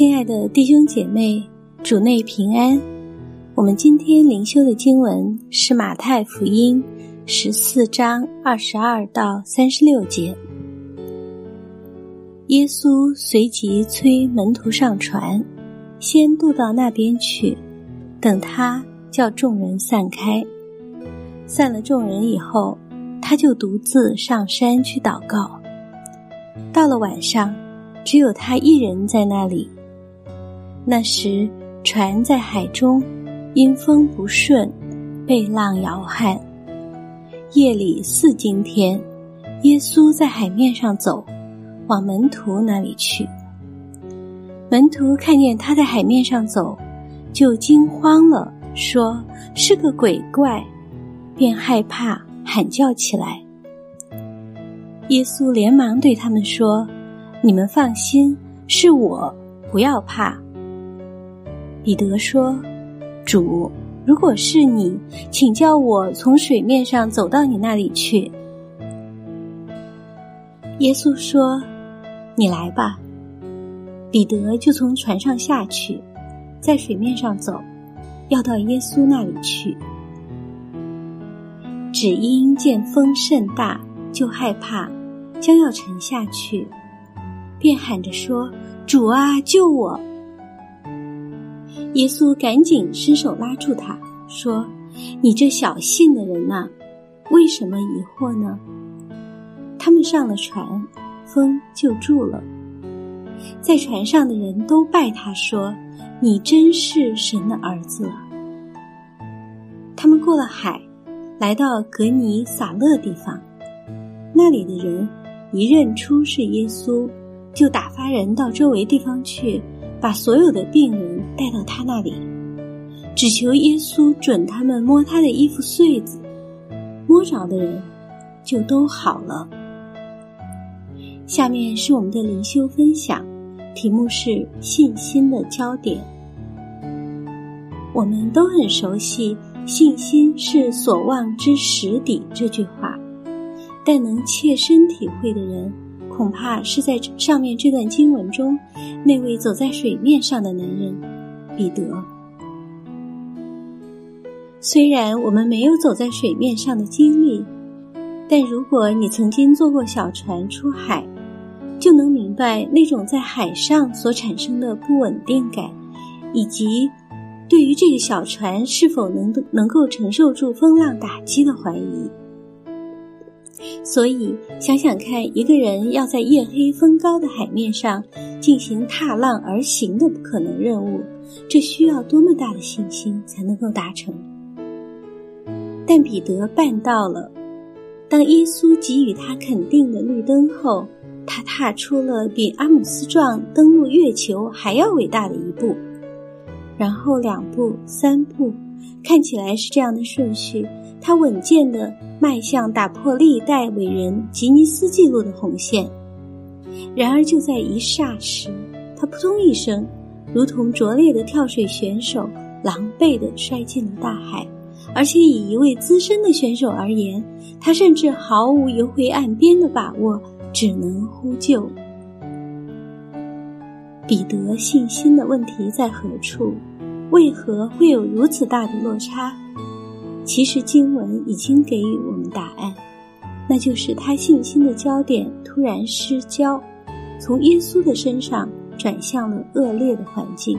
亲爱的弟兄姐妹，主内平安。我们今天灵修的经文是马太福音十四章二十二到三十六节。耶稣随即催门徒上船，先渡到那边去，等他叫众人散开。散了众人以后，他就独自上山去祷告。到了晚上，只有他一人在那里。那时，船在海中，因风不顺，被浪摇撼。夜里四更天，耶稣在海面上走，往门徒那里去。门徒看见他在海面上走，就惊慌了，说是个鬼怪，便害怕，喊叫起来。耶稣连忙对他们说：“你们放心，是我，不要怕。”彼得说：“主，如果是你，请叫我从水面上走到你那里去。”耶稣说：“你来吧。”彼得就从船上下去，在水面上走，要到耶稣那里去。只因见风甚大，就害怕，将要沉下去，便喊着说：“主啊，救我！”耶稣赶紧伸手拉住他，说：“你这小信的人呐，为什么疑惑呢？”他们上了船，风就住了。在船上的人都拜他说：“你真是神的儿子。”他们过了海，来到格尼撒勒地方，那里的人一认出是耶稣，就打发人到周围地方去。把所有的病人带到他那里，只求耶稣准他们摸他的衣服穗子，摸着的人就都好了。下面是我们的灵修分享，题目是信心的焦点。我们都很熟悉“信心是所望之实底”这句话，但能切身体会的人。恐怕是在上面这段经文中，那位走在水面上的男人彼得。虽然我们没有走在水面上的经历，但如果你曾经坐过小船出海，就能明白那种在海上所产生的不稳定感，以及对于这个小船是否能能够承受住风浪打击的怀疑。所以，想想看，一个人要在夜黑风高的海面上进行踏浪而行的不可能任务，这需要多么大的信心才能够达成？但彼得办到了。当耶稣给予他肯定的绿灯后，他踏出了比阿姆斯壮登陆月球还要伟大的一步。然后两步、三步，看起来是这样的顺序。他稳健地迈向打破历代伟人吉尼斯纪录的红线，然而就在一霎时，他扑通一声，如同拙劣的跳水选手，狼狈地摔进了大海。而且以一位资深的选手而言，他甚至毫无游回岸边的把握，只能呼救。彼得信心的问题在何处？为何会有如此大的落差？其实经文已经给予我们答案，那就是他信心的焦点突然失焦，从耶稣的身上转向了恶劣的环境。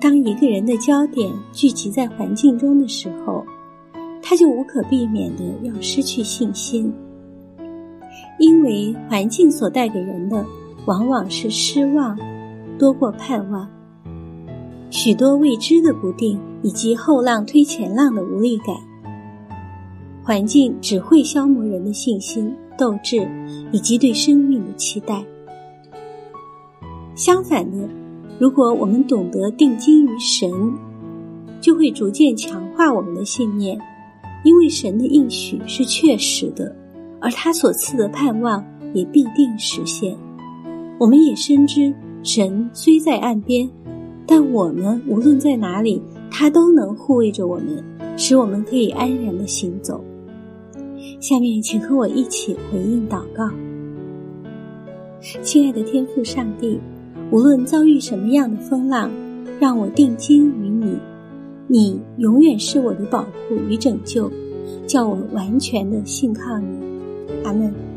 当一个人的焦点聚集在环境中的时候，他就无可避免的要失去信心，因为环境所带给人的往往是失望多过盼望。许多未知的不定，以及后浪推前浪的无力感，环境只会消磨人的信心、斗志以及对生命的期待。相反的，如果我们懂得定睛于神，就会逐渐强化我们的信念，因为神的应许是确实的，而他所赐的盼望也必定实现。我们也深知，神虽在岸边。但我们无论在哪里，他都能护卫着我们，使我们可以安然的行走。下面，请和我一起回应祷告：亲爱的天父上帝，无论遭遇什么样的风浪，让我定睛于你，你永远是我的保护与拯救，叫我完全的信靠你。阿门。